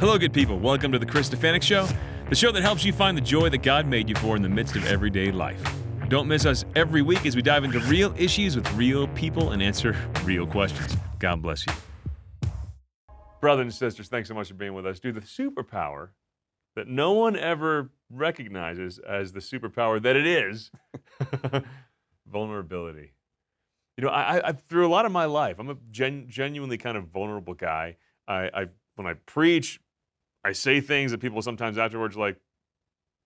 Hello, good people. Welcome to the Chris Stefanick Show, the show that helps you find the joy that God made you for in the midst of everyday life. Don't miss us every week as we dive into real issues with real people and answer real questions. God bless you. Brothers and sisters, thanks so much for being with us. Do the superpower that no one ever recognizes as the superpower that it is vulnerability. You know, I, I, through a lot of my life, I'm a gen, genuinely kind of vulnerable guy. I, I, when I preach, I say things that people sometimes afterwards like,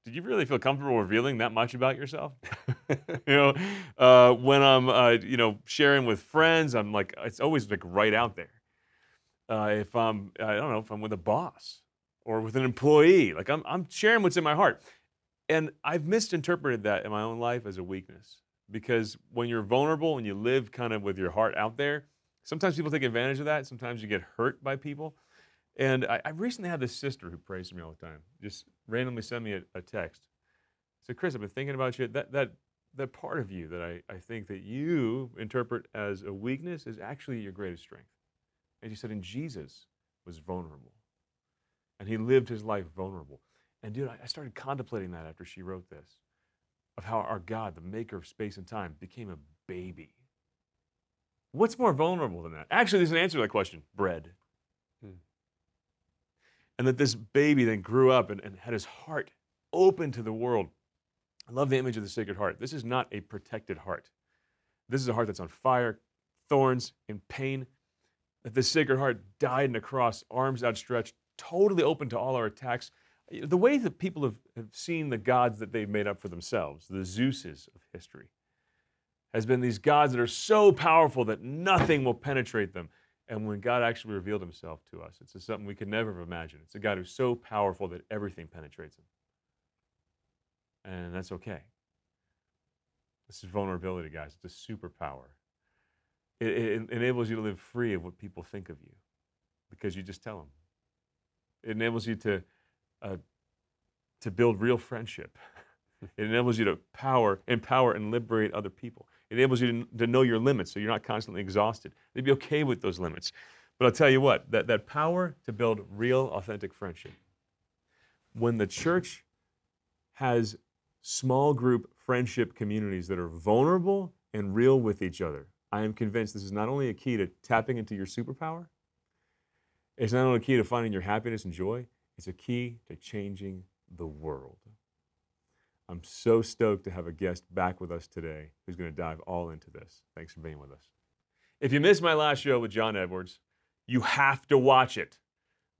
did you really feel comfortable revealing that much about yourself? you know, uh, when I'm, uh, you know, sharing with friends, I'm like, it's always like right out there. Uh, if I'm, I don't know, if I'm with a boss or with an employee, like I'm, I'm sharing what's in my heart. And I've misinterpreted that in my own life as a weakness because when you're vulnerable and you live kind of with your heart out there, sometimes people take advantage of that. Sometimes you get hurt by people. And I, I recently had this sister who prays for me all the time, just randomly send me a, a text. So Chris, I've been thinking about you. That, that, that part of you that I, I think that you interpret as a weakness is actually your greatest strength. And she said, and Jesus was vulnerable. And he lived his life vulnerable. And dude, I started contemplating that after she wrote this of how our God, the maker of space and time, became a baby. What's more vulnerable than that? Actually, there's an answer to that question bread. And that this baby then grew up and, and had his heart open to the world. I love the image of the Sacred Heart. This is not a protected heart. This is a heart that's on fire, thorns, and pain. That the Sacred Heart died in a cross, arms outstretched, totally open to all our attacks the way that people have, have seen the gods that they've made up for themselves, the Zeuses of history, has been these gods that are so powerful that nothing will penetrate them. And when God actually revealed himself to us, it's something we could never have imagined. It's a God who's so powerful that everything penetrates him. And that's okay. This is vulnerability, guys. It's a superpower. It, it, enables you to live free of what people think of you because you just tell them. It enables you to uh, to build real friendship. It enables you to power, empower, and liberate other people. Enables you to, to know your limits so you're not constantly exhausted. They'd be okay with those limits. But I'll tell you what, that, that power to build real, authentic friendship. When the church has small group friendship communities that are vulnerable and real with each other, I am convinced this is not only a key to tapping into your superpower, it's not only a key to finding your happiness and joy, it's a key to changing the world. I'm so stoked to have a guest back with us today who's going to dive all into this. Thanks for being with us. If you missed my last show with John Edwards, you have to watch it.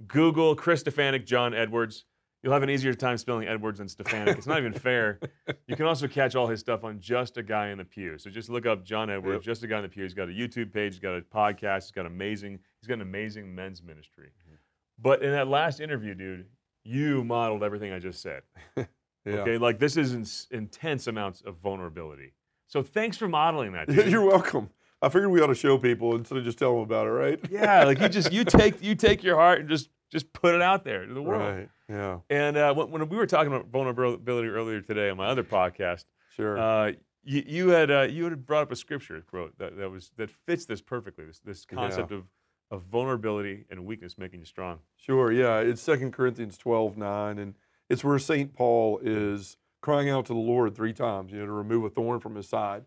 Google Chris Stefanick, John Edwards. You'll have an easier time spelling Edwards than Stefanick. It's not even fair. You can also catch all his stuff on Just a Guy in the Pew. So just look up John Edwards, yep. Just a Guy in the Pew. He's got a YouTube page, he's got a podcast, he's got amazing, he's got an amazing men's ministry. Mm-hmm. But in that last interview, dude, you modeled everything I just said. yeah. Okay, like this is in, intense amounts of vulnerability. So thanks for modeling that. Dude. You're welcome. I figured we ought to show people instead of just tell them about it, right? yeah, like you just you take you take your heart and just just put it out there to the world. Right. Yeah. And uh, when, when, we were talking about vulnerability earlier today on my other podcast, sure. Uh, you, you, had uh, you had brought up a scripture quote that, that was that fits this perfectly. This this concept yeah. of of vulnerability and weakness making you strong. Sure, yeah. It's Second Corinthians 12 9, and it's where St. Paul is crying out to the Lord three times, you know, to remove a thorn from his side.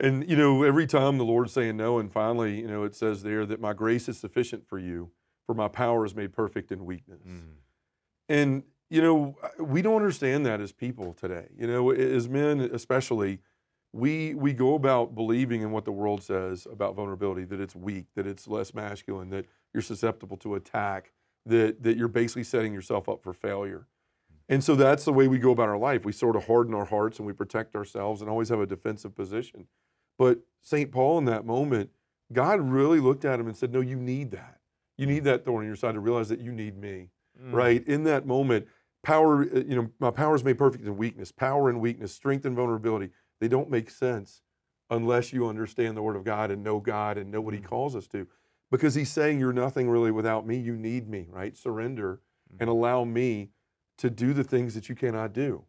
And, you know, every time the Lord's saying no, and finally, you know, it says there that my grace is sufficient for you, for my power is made perfect in weakness. Mm. And, you know, we don't understand that as people today. You know, as men, especially, we we go about believing in what the world says about vulnerability that it's weak that it's less masculine that you're susceptible to attack that that you're basically setting yourself up for failure and so that's the way we go about our life we sort of harden our hearts and we protect ourselves and always have a defensive position but st paul in that moment god really looked at him and said no you need that you need that thorn in your side to realize that you need me mm. right in that moment power you know my power is made perfect in weakness power and weakness strength and vulnerability they don't make sense unless you understand the Word of God and know God and know what He mm-hmm. calls us to. Because He's saying, You're nothing really without me. You need me, right? Surrender and mm-hmm. allow me to do the things that you cannot do.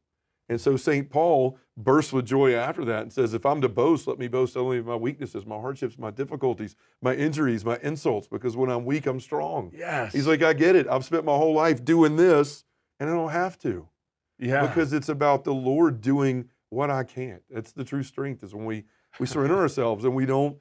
And so St. Paul bursts with joy after that and says, If I'm to boast, let me boast only of my weaknesses, my hardships, my difficulties, my injuries, my insults, because when I'm weak, I'm strong. Yes. He's like, I get it. I've spent my whole life doing this, and I don't have to. yeah. Because it's about the Lord doing what I can't. That's the true strength, is when we, we surrender ourselves and we don't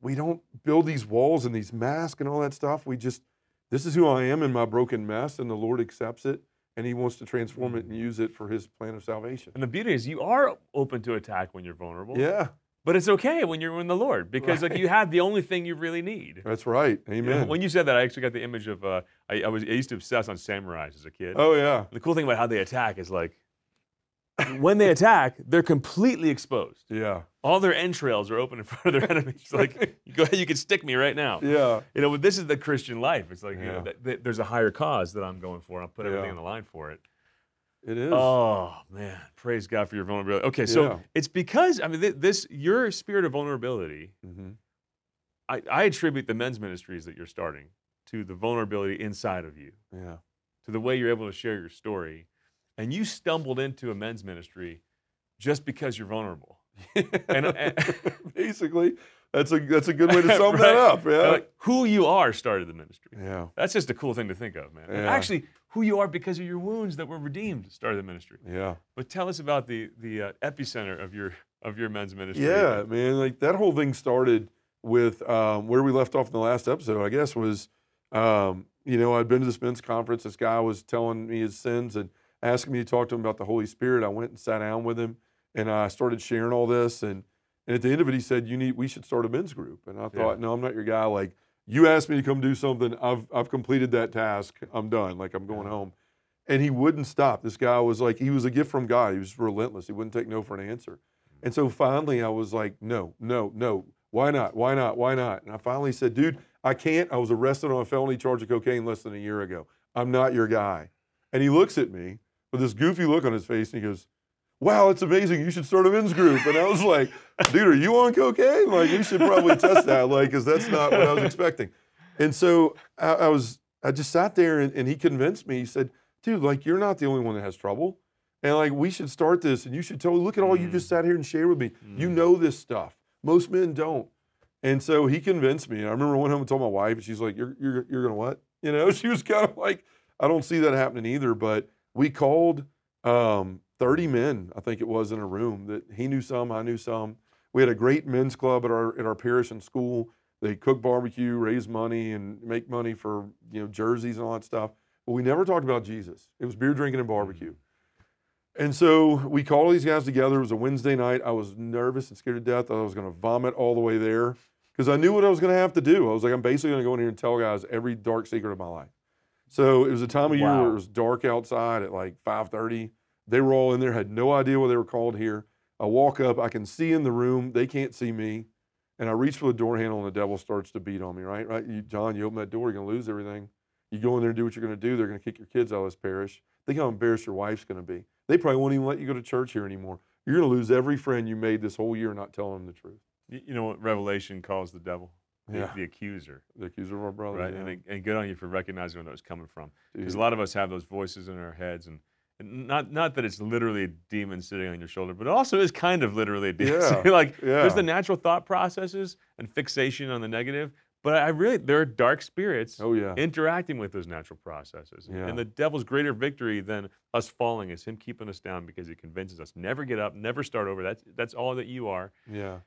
we don't build these walls and these masks and all that stuff. We just this is who I am in my broken mess, and the Lord accepts it and He wants to transform it and use it for His plan of salvation. and the beauty is you are open to attack when you're vulnerable. Yeah, But it's okay when you're in the Lord because like you have the only thing you really need. that's right. You know, Amen. when you said that, I actually got the image of uh, I, I was I used to obsess on samurais as a kid. oh yeah, The cool thing about how they attack is like when they attack, they're completely exposed. yeah, All their entrails are open in front of their enemies. like, you go ahead, you can stick me right now. yeah, You know, but this is the Christian life. It's like you know, th- th- there's a higher cause that I'm going for. I'll put everything Yeah. on the line for it. it is. Oh man, praise God for your vulnerability. Okay, so Yeah. it's because I mean th- this your spirit of vulnerability. hmm I, I attribute the men's ministries that you're starting to the vulnerability inside of you, Yeah, to the way you're able to share your story, and you stumbled into a men's ministry just because you're vulnerable. And- and- basically, that's a that's a good way to sum Right? that up. Yeah, Like, who you are started the ministry. yeah, That's just a cool thing to think of, man. Yeah. Actually, who you are because of your wounds that were redeemed started the ministry. yeah. But tell us about the the uh, epicenter of your of your men's ministry. Yeah, man. Like that whole thing started with um, where we left off in the last episode. I guess was, um, you know, I'd been to this men's conference. This guy was telling me his sins and asking me to talk to him about the Holy Spirit. I went and sat down with him, and I started sharing all this. And and at the end of it, he said, "You need, we should start a men's group." And I thought, no, I'm not your guy. Like you asked me to come do something. I've I've completed that task. I'm done. Like I'm going Yeah. home. And he wouldn't stop. This guy was like, he was a gift from God. He was relentless. He wouldn't take no for an answer. And so finally, I was like, no, no, no. Why not? Why not? Why not? And I finally said, dude, I can't. I was arrested on a felony charge of cocaine less than a year ago. I'm not your guy. And he looks at me with this goofy look on his face and he goes, wow, it's amazing. You should start a men's group. And I was like, dude, are you on cocaine? Like, you should probably test that, like, because that's not what I was expecting. And so I, I was, I just sat there and, and he convinced me. He said, dude, like, you're not the only one that has trouble. And like, we should start this. And you should tell, look at all you just sat here and shared with me. You Mm. know this stuff. Most men don't. And so he convinced me. And I remember I went home and told my wife, and she's like, you're, you're, you're going to what? You know, she was kind of like, I don't see that happening either. But we called um, 30 men, I think it was, in a room that he knew some, I knew some. We had a great men's club at our at our parish and school. They cook barbecue, raise money, and make money for you know jerseys and all that stuff. But we never talked about Jesus. It was beer drinking and barbecue. And so we called these guys together. It was a Wednesday night. I was nervous and scared to death. I was going to vomit all the way there because I knew what I was going to have to do. I was like, I'm basically going to go in here and tell guys every dark secret of my life. So it was a time of year where it was dark outside at like 5:30. They were all in there, had no idea what they were called here. I walk up, I can see in the room, they can't see me, and I reach for the door handle, and the devil starts to beat on me. Right, right, you, John, you open that door, you're going to lose everything. You go in there and do what you're going to do. They're going to kick your kids out of this parish. Think how embarrassed your wife's going to be. They probably won't even let you go to church here anymore. You're going to lose every friend you made this whole year not telling them the truth. You know what Revelation calls the devil? The, Yeah. the accuser, The accuser of our brothers. right? yeah. And, and good on you for recognizing where that was coming from. Because a lot of us have those voices in our heads, and, and not not that it's literally a demon sitting on your shoulder, but it also is kind of literally a demon. Yeah, like there's the natural thought processes and fixation on the negative, but I really there are dark spirits oh yeah. interacting with those natural processes. Yeah. And the devil's greater victory than us falling is him keeping us down because he convinces us never get up, never start over. That's that's all that you are. yeah.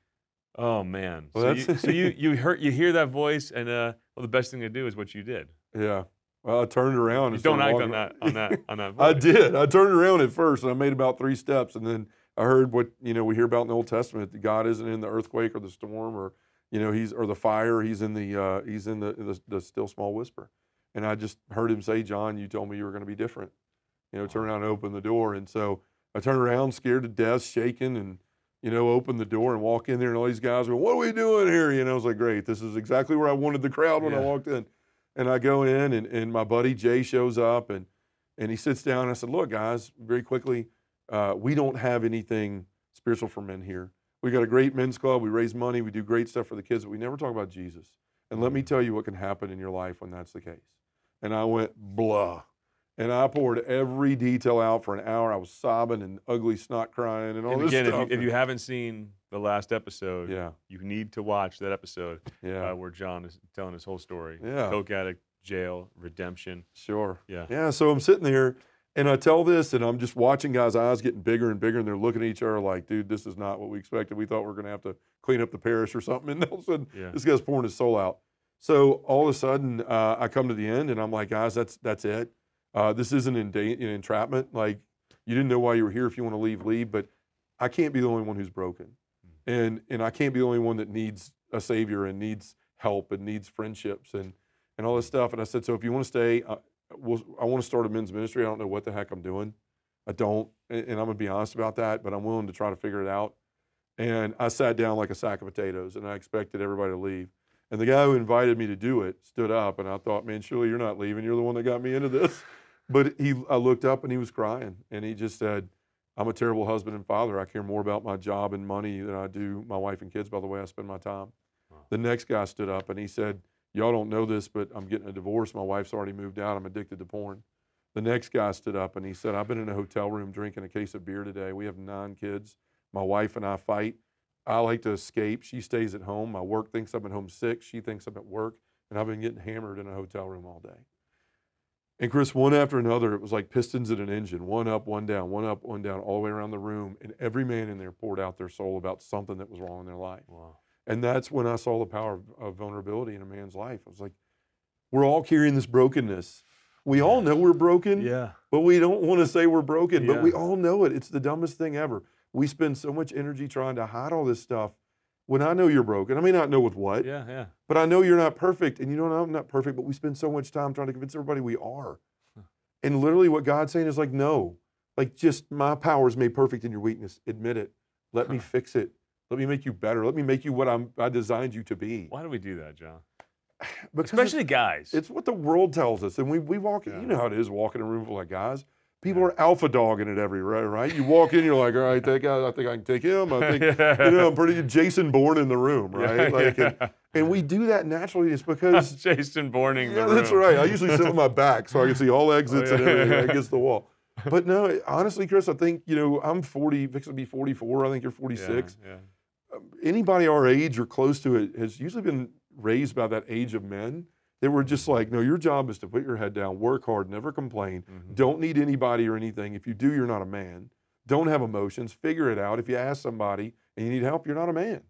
Oh man. Well, so, you, so you you heard you hear that voice, and uh, well, the best thing to do is what you did. Yeah. Well, I turned around. You and don't act on that on that on that. I did. I turned around at first, and I made about three steps, and then I heard what you know we hear about in the Old Testament: that God isn't in the earthquake or the storm, or you know He's or the fire. He's in the uh, He's in the, the the still small whisper. And I just heard Him say, "John, you told me you were going to be different. You know, turn around and open the door." And so I turned around, scared to death, shaking, and you know, open the door and walk in there, and all these guys were, "What are we doing here?" You know, I was like, "Great, this is exactly where I wanted the crowd when I walked in." And I go in, and, and my buddy Jay shows up, and and he sits down. And I said, "Look, guys, very quickly, uh, we don't have anything spiritual for men here. We got a great men's club. We raise money. We do great stuff for the kids, but we never talk about Jesus. And let me tell you what can happen in your life when that's the case." And I went blah, And I poured every detail out for an hour. I was sobbing and ugly snot crying and all And this again, if stuff. you, if you haven't seen the last episode, yeah, you need to watch that episode yeah, uh, where John is telling his whole story. Yeah. Coke addict, jail, redemption. sure. Yeah. Yeah, so I'm sitting there and I tell this and I'm just watching guys' eyes getting bigger and bigger and they're looking at each other like, dude, this is not what we expected. We thought we were going to have to clean up the parish or something. And all of a sudden, Yeah. this guy's pouring his soul out. So all of a sudden, uh, I come to the end and I'm like, guys, that's that's it. Uh, this isn't an entrapment. Like, you didn't know why you were here. If you want to leave, leave. But I can't be the only one who's broken. And, and I can't be the only one that needs a savior and needs help and needs friendships and, and all this stuff. And I said, so if you want to stay, uh, we'll, I want to start a men's ministry. I don't know what the heck I'm doing. I don't, and, and I'm gonna be honest about that. But I'm willing to try to figure it out. And I sat down like a sack of potatoes, and I expected everybody to leave. And the guy who invited me to do it stood up, and I thought, man, surely you're not leaving. You're the one that got me into this. But he, I looked up, and he was crying, and he just said, "I'm a terrible husband and father. I care more about my job and money than I do my wife and kids. By the way I spend my time." Wow. The next guy stood up, and he said, "Y'all don't know this, but I'm getting a divorce. My wife's already moved out. I'm addicted to porn." The next guy stood up, and he said, "I've been in a hotel room drinking a case of beer today. We have nine kids. My wife and I fight." I like to escape. She stays at home. My work thinks I'm at home sick. She thinks I'm at work, and I've been getting hammered in a hotel room all day. And Chris, one after another, it was like pistons in an engine, one up, one down, one up, one down, all the way around the room. And every man in there poured out their soul about something that was wrong in their life. Wow. And that's when I saw the power of, of vulnerability in a man's life. I was like, we're all carrying this brokenness. We all know we're broken Yeah. but we don't want to say we're broken. But we all know it. It's the dumbest thing ever. We spend so much energy trying to hide all this stuff. When I know you're broken, I may not know with what, Yeah. Yeah. But I know you're not perfect, and you know I'm not perfect. But we spend so much time trying to convince everybody we are. And literally, what God's saying is like, no, like just my power is made perfect in your weakness. Admit it. Let me fix it. Let me make you better. Let me make you what I'm. I designed you to be. Why do we do that, John? Because it's- Especially guys. it's what the world tells us, and we we walk. Yeah. You know how it is walking in a room full of guys. People Yeah. are alpha dogging it every right, right? You walk in, you're like, all right, that guy, I think I can take him. I think you know, I'm pretty. Jason Bourne in the room, right? Like, and, and we do that naturally. It's because Jason Bourning. yeah, the that's room. right. I usually sit on my back so I can see all oh, exits and yeah. everything against the wall. But no, honestly, Chris, I think you know I'm 40, fixing to be 44. I think you're 46 Yeah, yeah. Um, anybody our age or close to it has usually been raised by that age of men that were just like, no, your job is to put your head down, work hard, never complain, Mhm. don't need anybody or anything. If you do, you're not a man. Don't have emotions, figure it out. If you ask somebody and you need help, you're not a man.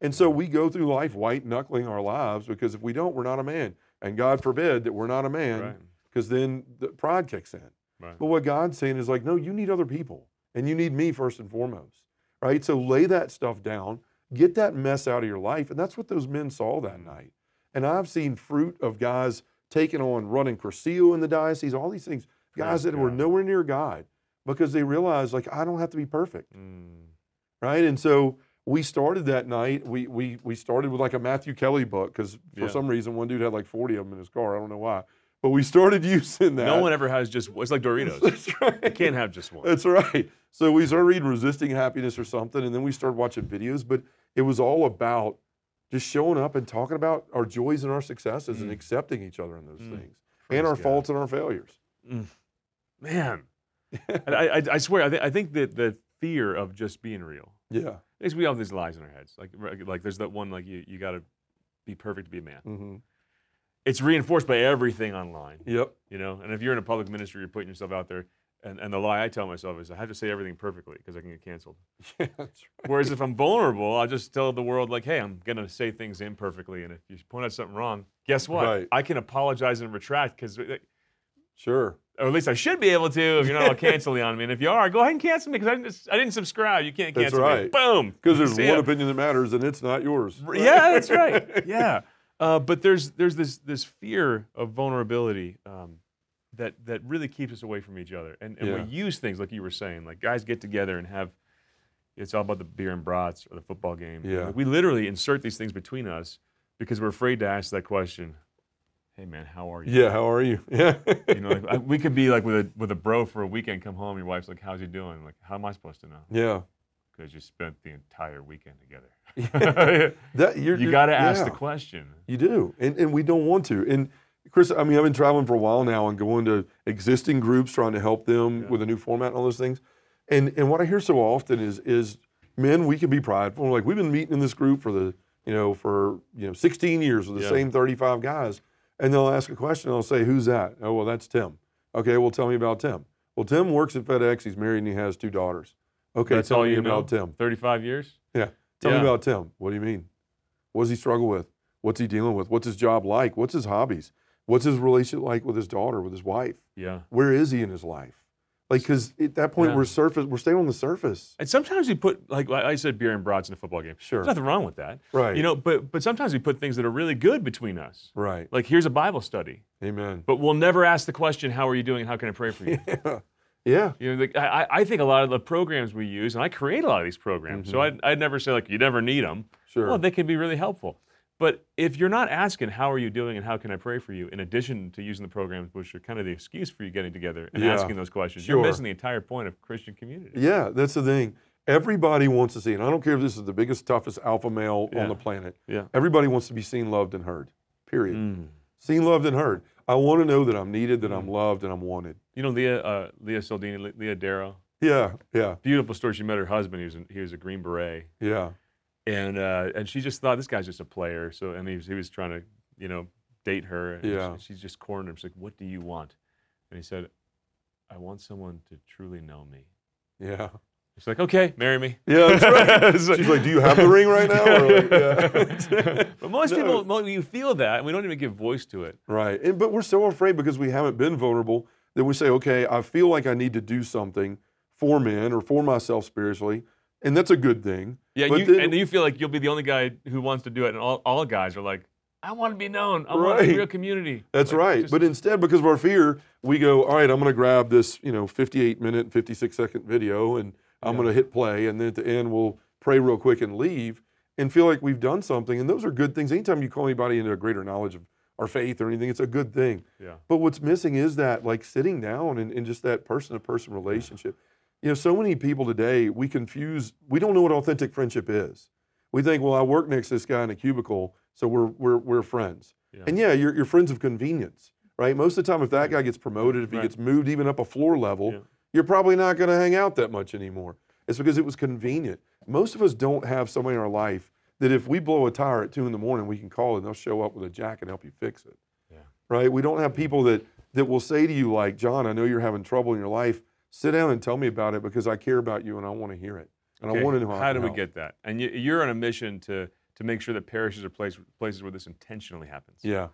And so we go through life white knuckling our lives because if we don't, we're not a man. And God forbid that we're not a man Right. because then the pride kicks in. Right. But what God's saying is like, no, you need other people and you need me first and foremost, right? So lay that stuff down, get that mess out of your life. And that's what those men saw that Mm. night. And I've seen fruit of guys taking on running Cursillo in the diocese, all these things, guys that were nowhere near God because they realized, like, I don't have to be perfect, Mm. right? And so we started that night. We, we, we started with like a Matthew Kelly book because for Yeah. some reason one dude had like 40 of them in his car. I don't know why. But we started using that. No one ever has just. It's like Doritos. That's right. you can't have just one. That's right. So we started reading Resisting Happiness or something, and then we started watching videos. But it was all about just showing up and talking about our joys and our successes and Mm. accepting each other in those Mm. things Praise and our God. faults and our failures. Man, I, I, I swear, I, th- I think that the fear of just being real. Yeah. Because we all have these lies in our heads. Like, like there's that one like you, you got to be perfect to be a man. hmm It's reinforced by everything online. Yep. You know, and if you're in a public ministry, you're putting yourself out there. And, and the lie I tell myself is I have to say everything perfectly because I can get canceled. Yeah, that's right. Whereas if I'm vulnerable, I'll just tell the world like, hey, I'm gonna say things imperfectly, and if you point out something wrong, guess what? Right. I can apologize and retract because, Sure. or at least I should be able to. If you're not all canceling on me, and if you are, go ahead and cancel me because I didn't, I didn't subscribe. You can't That's cancel me. right. Boom. Because there's See one ya. opinion that matters, and it's not yours. Yeah, that's right. Yeah, uh, but there's there's this this fear of vulnerability um, that that really keeps us away from each other, and, and Yeah. we use things like you were saying, like guys get together and have. It's all about the beer and brats or the football game. Yeah. Like, we literally insert these things between us because we're afraid to ask that question. Hey man, how are you? Yeah. How are you? Yeah. You know, like, I, we could be like with a with a bro for a weekend. Come home, your wife's like, "How's he doing?" Like, how am I supposed to know? yeah. Because you spent the entire weekend together. That you're, you got to ask yeah. the question. You do, and and we don't want to. And Chris, I mean, I've been traveling for a while now and going to existing groups, trying to help them Yeah. with a new format and all those things. And and what I hear so often is is men, we can be prideful. Like we've been meeting in this group for the you know for you know 16 years with the Yeah. same 35 guys, and they'll ask a question. and They'll say, "Who's that?" Oh, well, that's Tim. Okay, well, tell me about Tim. Well, Tim works at FedEx. He's married and he has two daughters. Okay, That's tell all me you about know? Tim. 35 years? Yeah. Tell Yeah. me about Tim. What do you mean? What does he struggle with? What's he dealing with? What's his job like? What's his hobbies? What's his relationship like with his daughter, with his wife? Yeah. Where is he in his life? Like, because at that point Yeah. we're surface, we're staying on the surface. And sometimes we put, like I said, beer and brats in a football game. Sure. There's nothing wrong with that. Right. You know, but but sometimes we put things that are really good between us. Right. Like here's a Bible study, Amen. but we'll never ask the question, "How are you doing? How can I pray for you?" Yeah. Yeah. You know, the, I, I- think a lot of the programs we use, and I create a lot of these programs, so I'd, I'd never say like you never need them. Mm-hmm. Sure. Well, they can be really helpful. But if you're not asking how are you doing and how can I pray for you, in addition to using the programs, which are kind of the excuse for you getting together and Yeah. asking those questions, Sure. you're missing the entire point of Christian community. Yeah, that's the thing. Everybody wants to see, and I don't care if this is the biggest, toughest alpha male Yeah. on the planet. Yeah. Everybody wants to be seen, loved, and heard. Period. Mm. Seen, loved, and heard. I want to know that I'm needed, that I'm loved, and I'm wanted. You know Leah, uh, Leah Saldini, Leah Darrow. Yeah, yeah, Beautiful story. She met her husband. He was, an, he was a Green Beret, yeah. And uh, and she just thought this guy's just a player. So and he was, he was trying to you know date her. And Yeah. she- she's just cornered him. She's like, "What do you want?" And he said, "I want someone to truly know me." Yeah. She's like, "Okay, marry me." Yeah, that's right. She's like, "Do you have the ring right now?" Or like, yeah. but most No. people, you feel that, and we don't even give voice to it. right. And, but we're so afraid because we haven't been vulnerable that we say, "Okay, I feel like I need to do something for men or for myself spiritually," and that's a good thing. Yeah, you, then- and you feel like you'll be the only guy who wants to do it, and all, all guys are like, "I want to be known. I want a Right. real community." That's Like, right. just- but instead, because of our fear, we go, "All right, I'm going to grab this, you know, 58 minute, 56 second video, and I'm Yeah. going to hit play, and then at the end, we'll pray real quick and leave." And feel like we've done something, and those are good things. Anytime you call anybody into a greater knowledge of our faith or anything, it's a good thing. yeah, But what's missing is that, like sitting down and, and just that person to person relationship. You know, so many people today, we confuse, we don't know what authentic friendship is. We think, well, I work next to this guy in a cubicle, so we're, we're, we're friends. Yeah. And yeah, you're, you're friends of convenience, right? Most of the time, if that guy gets promoted, if he Right. gets moved even up a floor level, Yeah. you're probably not going to hang out that much anymore. It's because it was convenient. Most of us don't have somebody in our life that if we blow a tire at two in the morning, we can call and they'll show up with a jack and help you fix it yeah. right? We don't have people that that will say to you like, John, I know you're having trouble in your life. Sit down and tell me about it because I care about you and I want to hear it and I want to know how. How do we help." get that? And you, you're on a mission to to make sure that parishes are place, places where this intentionally happens. Yeah,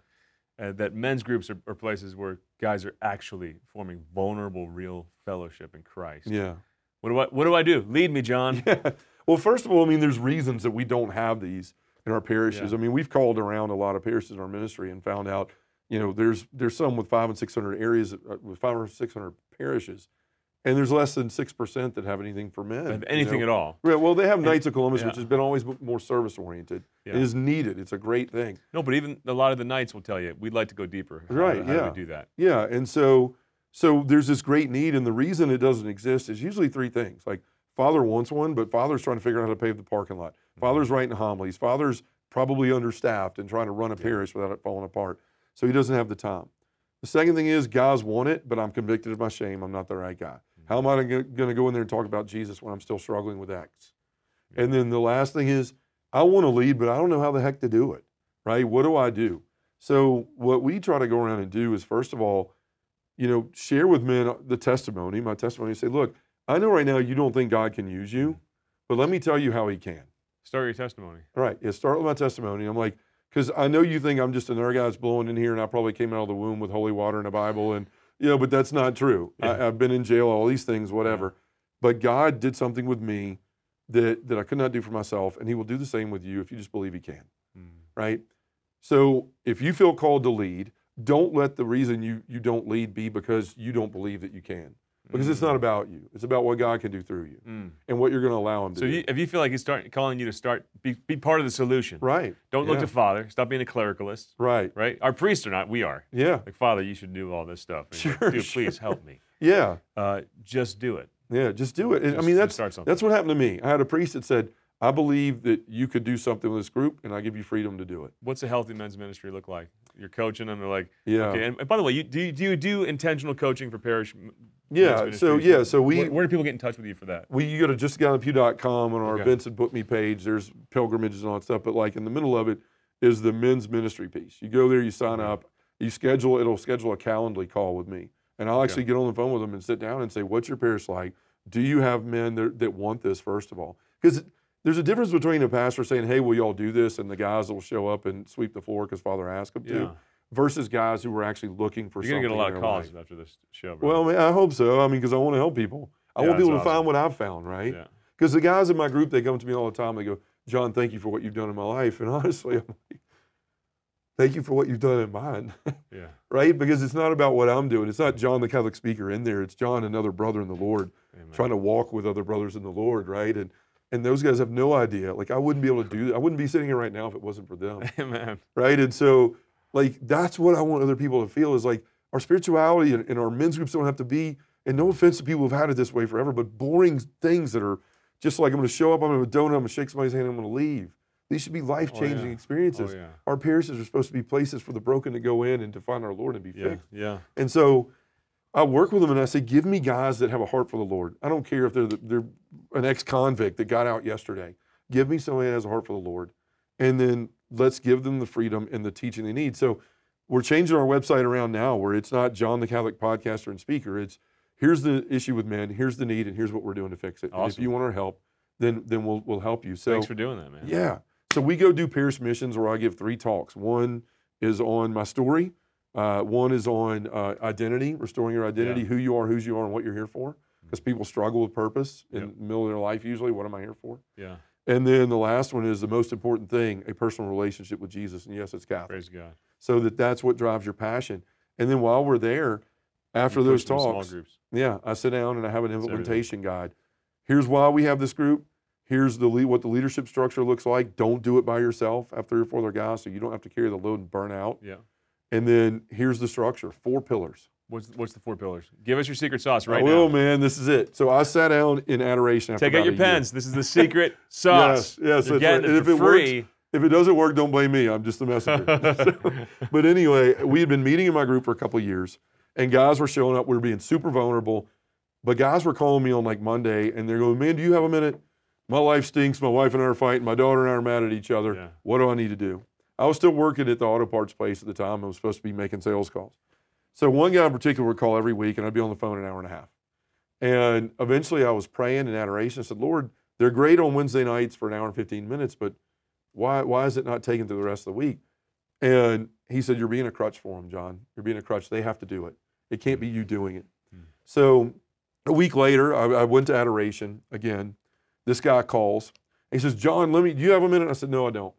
Uh, that men's groups are, are places where guys are actually forming vulnerable, real fellowship in Christ. yeah, What do I What do I do? Lead me, John. yeah. Well, first of all, I mean, there's reasons that we don't have these in our parishes. Yeah. I mean, we've called around a lot of parishes in our ministry and found out, you know, there's there's some with five and six hundred areas uh, with five or six hundred parishes, and there's less than six percent that have anything for men. Have you anything know? at all? Right, well, they have Knights of Columbus, yeah. which has been always more service oriented. Yeah. It is needed. It's a great thing. No, but even a lot of the knights will tell you we'd like to go deeper. How- Right, How, yeah. do we do that? Yeah, and so so there's this great need, and the reason it doesn't exist is usually three things. Like father wants one, but father's trying to figure out how to pave the parking lot. Mm-hmm. Father's writing homilies. Father's probably understaffed and trying to run a parish without it falling apart. So he doesn't have the time. The second thing is guys want it, but I'm convicted of my shame. I'm not the right guy. How am I going to go in there and talk about Jesus when I'm still struggling with X? And then the last thing is I want to lead, but I don't know how the heck to do it. Right? What do I do? So what we try to go around and do is first of all, you know, share with men the testimony, my testimony, and say, look, I know right now you don't think God can use you, but let me tell you how he can. Start your testimony. All right. Yeah, start with my testimony. I'm like, because I know you think I'm just another guy that's blowing in here and I probably came out of the womb with holy water and a Bible and you know, but that's not true. Yeah. I, I've been in jail, all these things, whatever. But God did something with me that that I could not do for myself, and He will do the same with you if you just believe He can. Mm. Right? So if you feel called to lead, don't let the reason you you don't lead be because you don't believe that you can. Because it's not about you. It's about what God can do through you Mm. and what you're going to allow Him to So do. you, if you feel like he's start, calling you to start, be, be part of the solution. right. Don't look to Father. Stop being a clericalist. Right. Right? Our priests are not. We are. Yeah. Like Father, you should do all this stuff. And he's like, Sure, Dude, sure. please help me. Yeah. Uh, just do it. Yeah. Just do it. And, I mean, that's that's what happened to me. I had a priest that said, "I believe that you could do something with this group, and I give you freedom to do it." What's a healthy men's ministry look like? you're coaching them. They're like, Yeah. okay. And, and by the way, you do you, do you do intentional coaching for parish? Yeah, so, yeah, so we- where, where do people get in touch with you for that? we you go to justaguyinthepew.com on our Okay. events and book me page. There's pilgrimages and all that stuff, but like in the middle of it is the men's ministry piece. You go there, you sign up, you schedule. It'll schedule a Calendly call with me, and I'll actually get on the phone with them and sit down and say, "What's your parish like? Do you have men that, that want this first of all?" Because there's a difference between a pastor saying, "Hey, will y'all do this?" and the guys will show up and sweep the floor because Father asked them Yeah. to, versus guys who were actually looking for You're gonna something. get a lot of calls life. after this show. Bro. Well, I, hope so. I mean, because I want to help people. I Yeah, want people to that's find what I've found, right? yeah. Because the guys in my group, they come to me all the time. They go, John, thank you for what you've done in my life. And honestly, I'm like, thank you for what you've done in mine, Yeah. right? Because it's not about what I'm doing. It's not John, the Catholic speaker, in there. It's John, another brother in the Lord, Amen. trying to walk with other brothers in the Lord, right? And and those guys have no idea. Like I wouldn't be able to do that. I wouldn't be sitting here right now if it wasn't for them, Amen. right? And so, like that's what I want other people to feel is like our spirituality and, and our men's groups don't have to be. And no offense to people who've had it this way forever, but boring things that are just like I'm going to show up, I'm going to donut, I'm going to shake somebody's hand, I'm going to leave. These should be life changing yeah. experiences. Oh yeah. Our parishes are supposed to be places for the broken to go in and to find our Lord and be Yeah. fixed. Yeah. And so I work with them and I say, give me guys that have a heart for the Lord. I don't care if they're, the, they're an ex convict that got out yesterday. Give me somebody that has a heart for the Lord. And then let's give them the freedom and the teaching they need. So we're changing our website around now where it's not John the Catholic podcaster and speaker. It's here's the issue with men, here's the need, and here's what we're doing to fix it. And if you want our help, then then we'll we'll help you. So Thanks for doing that, man. yeah. So we go do parish missions where I give three talks. One is on my story. Uh, one is on uh, identity, restoring your identity, who you are, whose you are, and what you're here for. Because people struggle with purpose in Yep. the middle of their life usually. What am I here for? Yeah. And then the last one is the most important thing: a personal relationship with Jesus. And yes, it's Catholic. Praise God. So that that's what drives your passion. And then while we're there, after You those push them in small talks, groups. yeah, I sit down and I have an implementation guide. Here's why we have this group. Here's the lead, what the leadership structure looks like. Don't do it by yourself. Have three or four other guys, so you don't have to carry the load and burn out. Yeah. And then here's the structure: four pillars. What's what's the four pillars? Give us your secret sauce right I will, now. man. This is it. So I sat down in adoration. After Take out your a year. pens. This is the secret sauce. Yes, yes, You're right. it if it works. If it doesn't work, don't blame me. I'm just the messenger. But anyway, we had been meeting in my group for a couple of years, and guys were showing up. We were being super vulnerable, but guys were calling me on like Monday, and they're going, "Man, do you have a minute? My life stinks. My wife and I are fighting. My daughter and I are mad at each other. Yeah. What do I need to do?" I was still working at the auto parts place at the time. I was supposed to be making sales calls. So one guy in particular would call every week, and I'd be on the phone an hour and a half. And eventually, I was praying in adoration. I said, "Lord, they're great on Wednesday nights for an hour and 15 minutes, but why, why is it not taken through the rest of the week? And he said, You're being a crutch for them, John. You're being a crutch. They have to do it. It can't be you doing it. Mm. So a week later, I, I went to adoration again. This guy calls. He says, John, let me, do you have a minute? I said, No, I don't.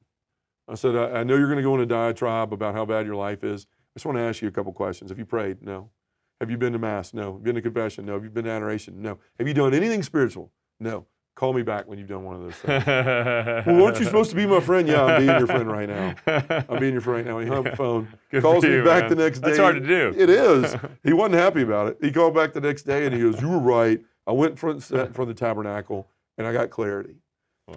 I said, I, I know you're going to go on a diatribe about how bad your life is. I just want to ask you a couple questions. Have you prayed? No. Have you been to Mass? No. Have you been to confession? No. Have you been to adoration? No. Have you done anything spiritual? No. Call me back when you've done one of those things. well, weren't you supposed to be my friend? Yeah, I'm being your friend right now. I'm being your friend right now. He hung up the phone, Good calls for me back man. the next day. That's hard to do. It is. He wasn't happy about it. He called back the next day and he goes, "You were right. I went in front sat in front of the tabernacle and I got clarity."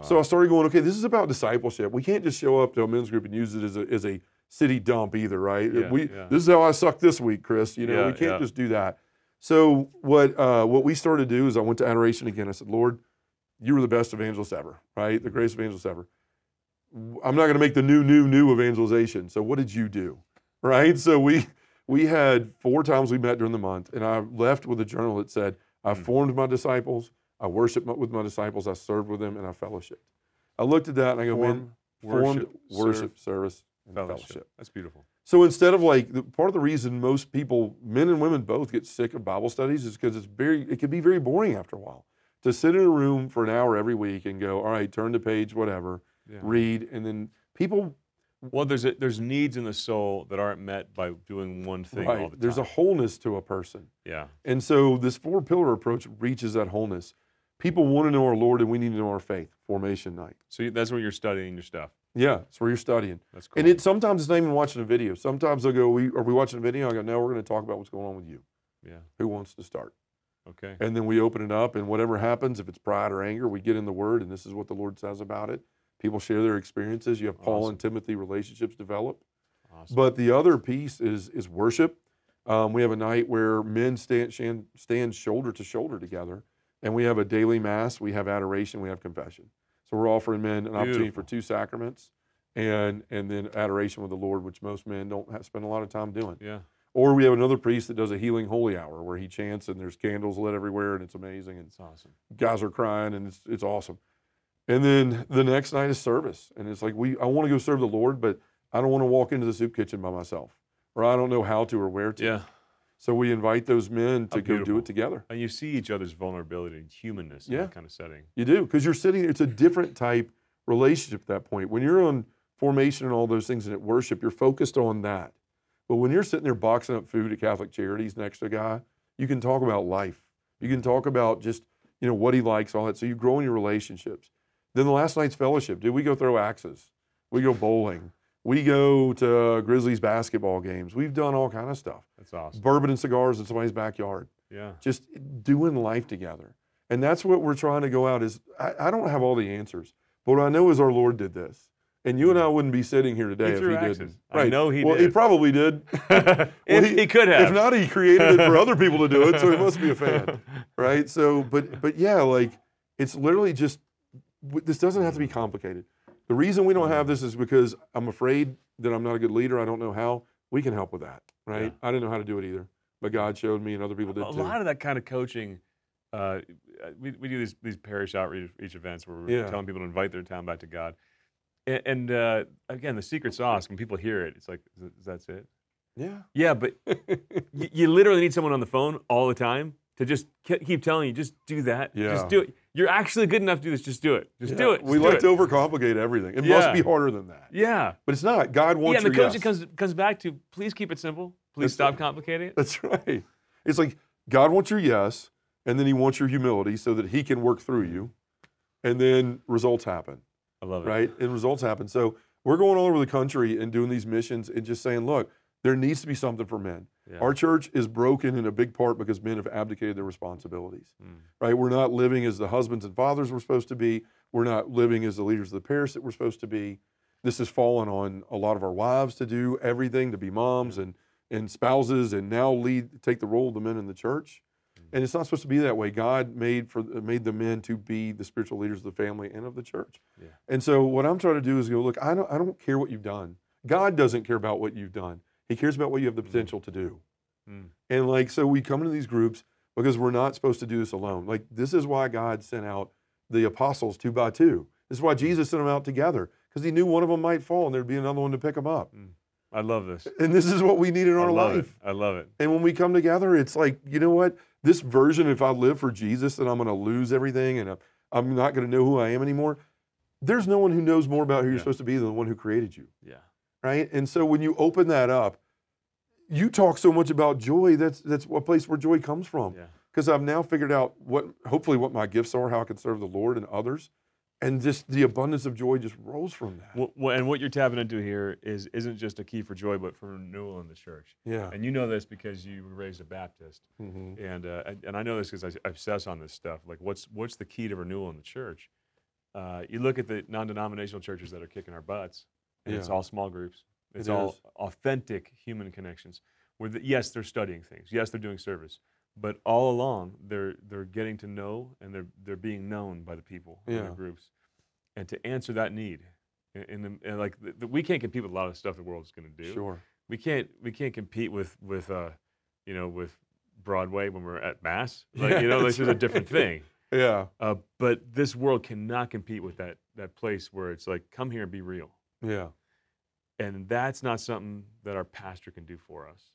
So I started going, "Okay, this is about discipleship. We can't just show up to a men's group and use it as a as a city dump either, right? Yeah, we yeah. this is how I suck this week, Chris. You know, Yeah, we can't just do that." So what uh, what we started to do is I went to adoration again. I said, "Lord, you were the best evangelist ever, right? The greatest evangelist ever. I'm not going to make the new, new, new evangelization. So what did you do, right? So we we had four times we met during the month, and I left with a journal that said, "I Hmm. formed my disciples, I worshiped with my disciples, I served with them, and I fellowshiped." I looked at that and I go, "Man, Form, formed worship, worship, serve, service, and fellowship. fellowship." That's beautiful. So instead of like the, part of the reason most people, men and women both, get sick of Bible studies is because it's very it can be very boring after a while to sit in a room for an hour every week and go, all right, turn to page whatever, Yeah. read, and then people Well, there's a, there's needs in the soul that aren't met by doing one thing all right, the time. there's a wholeness to a person, yeah. and so this four pillar approach reaches that wholeness. People want to know our Lord, and we need to know our faith. Formation night, So that's when you're studying your stuff. Yeah, it's where you're studying. That's cool. And it sometimes it's not even watching a video. Sometimes they'll go, we, "Are we watching a video?" I go, "No, we're going to talk about what's going on with you. yeah. Who wants to start?" Okay. And then we open it up, and whatever happens, if it's pride or anger, we get in the Word, and this is what the Lord says about it. People share their experiences. You have Paul and Timothy relationships develop, Awesome. But the other piece is is worship. Um, we have a night where men stand stand shoulder to shoulder together, and we have a daily mass. We have adoration. We have confession. So we're offering men an opportunity for two sacraments, and and then adoration with the Lord, which most men don't have, spend a lot of time doing. yeah. Or we have another priest that does a healing holy hour where he chants and there's candles lit everywhere and it's amazing and It's awesome. guys are crying and it's it's awesome. And then the next night is service and it's like we I want to go serve the Lord, but I don't want to walk into the soup kitchen by myself or I don't know how to or where to. Yeah. So we invite those men to Oh, go do it together. And you see each other's vulnerability and humanness in Yeah. that kind of setting. You do because you're sitting. It's a different type relationship at that point. When you're on formation and all those things and at worship, you're focused on that. But when you're sitting there boxing up food at Catholic Charities next to a guy, you can talk about life. You can talk about just you know what he likes, all that. So you grow in your relationships. Then the last night's fellowship. Did we go throw axes? We go bowling. We go to Grizzlies basketball games. We've done all kind of stuff. That's awesome. Bourbon and cigars in somebody's backyard Yeah. just doing life together. And that's what we're trying to go out is I, I don't have all the answers, but what I know is our Lord did this. And you and I wouldn't be sitting here today He if he axes. didn't. I know he well, he probably did. if Well, he, could have. If not, he created it for other people to do it, so he must be a fan, right? So, but but yeah, like it's literally just this doesn't have to be complicated. The reason we don't have this is because I'm afraid that I'm not a good leader. I don't know how. We can help with that, right? Yeah. I didn't know how to do it either, but God showed me, and other people did a too. A lot of that kind of coaching. Uh, we, we do these these parish outreach events where we're Yeah. telling people to invite their town back to God. And, and uh, again, the secret sauce when people hear it, it's like, "Is that- that's it. yeah. Yeah, but you, you literally need someone on the phone all the time to just keep telling you, just do that. Yeah. Just do it. You're actually good enough to do this. Just do it. Just do Yeah, it. We do like it. to overcomplicate everything. It Yeah. must be harder than that. Yeah. But it's not. God wants to. Yeah, and the coaching yes. comes comes back to please keep it simple. Please That's stop complicating it. That's right. It's like God wants your yes, and then He wants your humility so that He can work through you, and then results happen, I love it. right? And results happen. So we're going all over the country and doing these missions and just saying, look, there needs to be something for men. Yeah. Our church is broken in a big part because men have abdicated their responsibilities, Mm. right? We're not living as the husbands and fathers we're supposed to be. We're not living as the leaders of the parish that we're supposed to be. This has fallen on a lot of our wives to do everything, to be moms and, and spouses, and now lead take the role of the men in the church. And it's not supposed to be that way. God made for made the men to be the spiritual leaders of the family and of the church. Yeah. And so what I'm trying to do is go, look, I don't I don't care what you've done. God doesn't care about what you've done. He cares about what you have the mm. potential to do. Mm. And like, so we come into these groups because we're not supposed to do this alone. Like, this is why God sent out the apostles two by two. This is why mm. Jesus sent them out together because he knew one of them might fall and there'd be another one to pick them up. Mm. I love this. And this is what we need in I our love life. it. I love it. And when we come together, it's like, you know what? This version, if I live for Jesus, then I'm going to lose everything and I'm- not going to know who I am anymore. There's no one who knows more about who you're supposed to be than the one who created you Yeah. Right? And so when you open that up, you talk so much about joy. That's that's a place where joy comes from. Yeah. Because I've now figured out what, hopefully, what my gifts are, how I can serve the Lord and others, and just the abundance of joy just rolls from that. Wh- wh- and what you're tapping into here is isn't just a key for joy, but for renewal in the church. yeah. And you know this because you were raised a Baptist, hmm and uh, and- I know this because I, I obsess on this stuff. Like, what's what's the key to renewal in the church? Uh, you look at the non-denominational churches that are kicking our butts, and it's all small groups. It's It all is. authentic human connections. Where the, yes, they're studying things. Yes, they're doing service, but all along they're they're getting to know and they're they're being known by the people in Yeah. their groups, and to answer that need. In, in the, and like the, the, we can't compete with a lot of stuff the world's going to do Sure. we can't we can't compete with with uh you know with Broadway when we're at mass. Like Yeah, you know, this is a different thing. Yeah. Uh, but this world cannot compete with that that place where it's like come here and be real. Yeah. And that's not something that our pastor can do for us.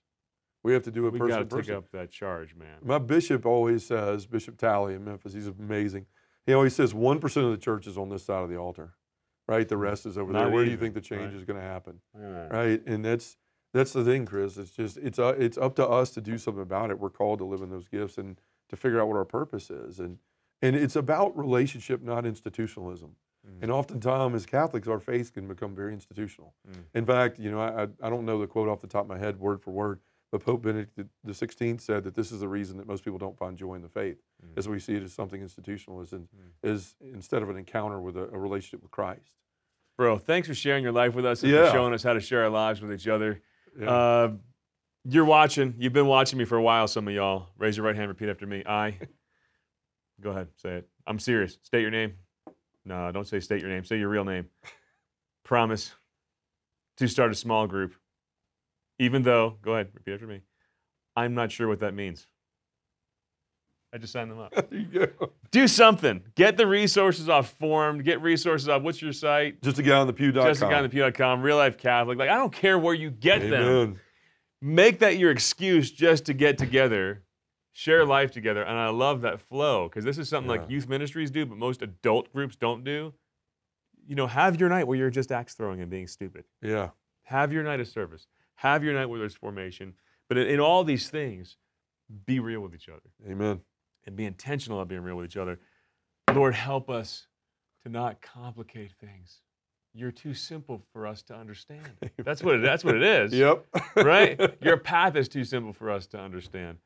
We have to do it We person got to to take up that charge, man. My bishop always says, Bishop Talley in Memphis, he's amazing. He always says 1% of the church is on this side of the altar, right? The rest is over Not there. Where do you think the change right. is going to happen? Yeah. right? And that's that's the thing, Chris. It's just it's uh, it's up to us to do something about it. We're called to live in those gifts and to figure out what our purpose is, and and it's about relationship, not institutionalism. Mhm. And oftentimes, as Catholics, our faith can become very institutional. Mm. In fact, you know, I, I don't know the quote off the top of my head, word for word, but Pope Benedict the Sixteenth said that this is the reason that most people don't find joy in the faith, Mm. as we see it as something institutional, is in, Mm. is instead of an encounter with a, a relationship with Christ. bro, thanks for sharing your life with us and Yeah. for showing us how to share our lives with each other. Yeah. Uh, you're watching. You've been watching me for a while. Some of y'all. Raise your right hand. Repeat after me. I. Go ahead. Say it. I'm serious. State your name. No, don't say state your name. Say your real name. Promise to start a small group. Even though, go ahead. Repeat after me. I'm not sure what that means. I just signed them up. there you go. Do something. Get the resources off Formed. Get resources off. What's your site? Just a guy on the pew.com. JustAGuyOnThePew.com. Real Life Catholic. Like I don't care where you get them Amen. make that your excuse just to get together, share life together. And I love that flow because this is something like youth ministries do, but most adult groups don't do. You know, have your night where you're just axe throwing and being stupid. Yeah. Have your night of service. Have your night where there's formation. But in, in all these things, be real with each other Amen. and be intentional about being real with each other. Lord, help us to not complicate things. You're too simple for us to understand. That's what it, that's what it is Yep. right? Your path is too simple for us to understand.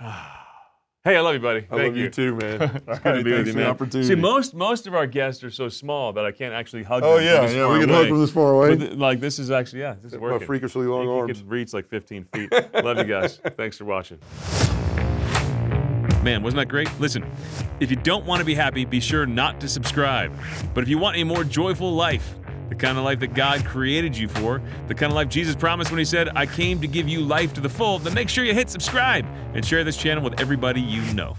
Hey, I love you, buddy. I Thank love you. too, man. It's good to be with you, Thanks for the man. opportunity. See, most most of our guests are so small that I can't actually hug oh them. yeah, this yeah. far We can away. hug from this far away. But like this is actually yeah, this is working. My freakishly long you arms. can reach like 15 feet. love you guys. Thanks for watching. Man, wasn't that great? Listen, if you don't want to be happy, be sure not to subscribe. But if you want a more joyful life, the kind of life that God created you for, the kind of life Jesus promised when He said, I came to give you life to the full, then make sure you hit subscribe and share this channel with everybody you know.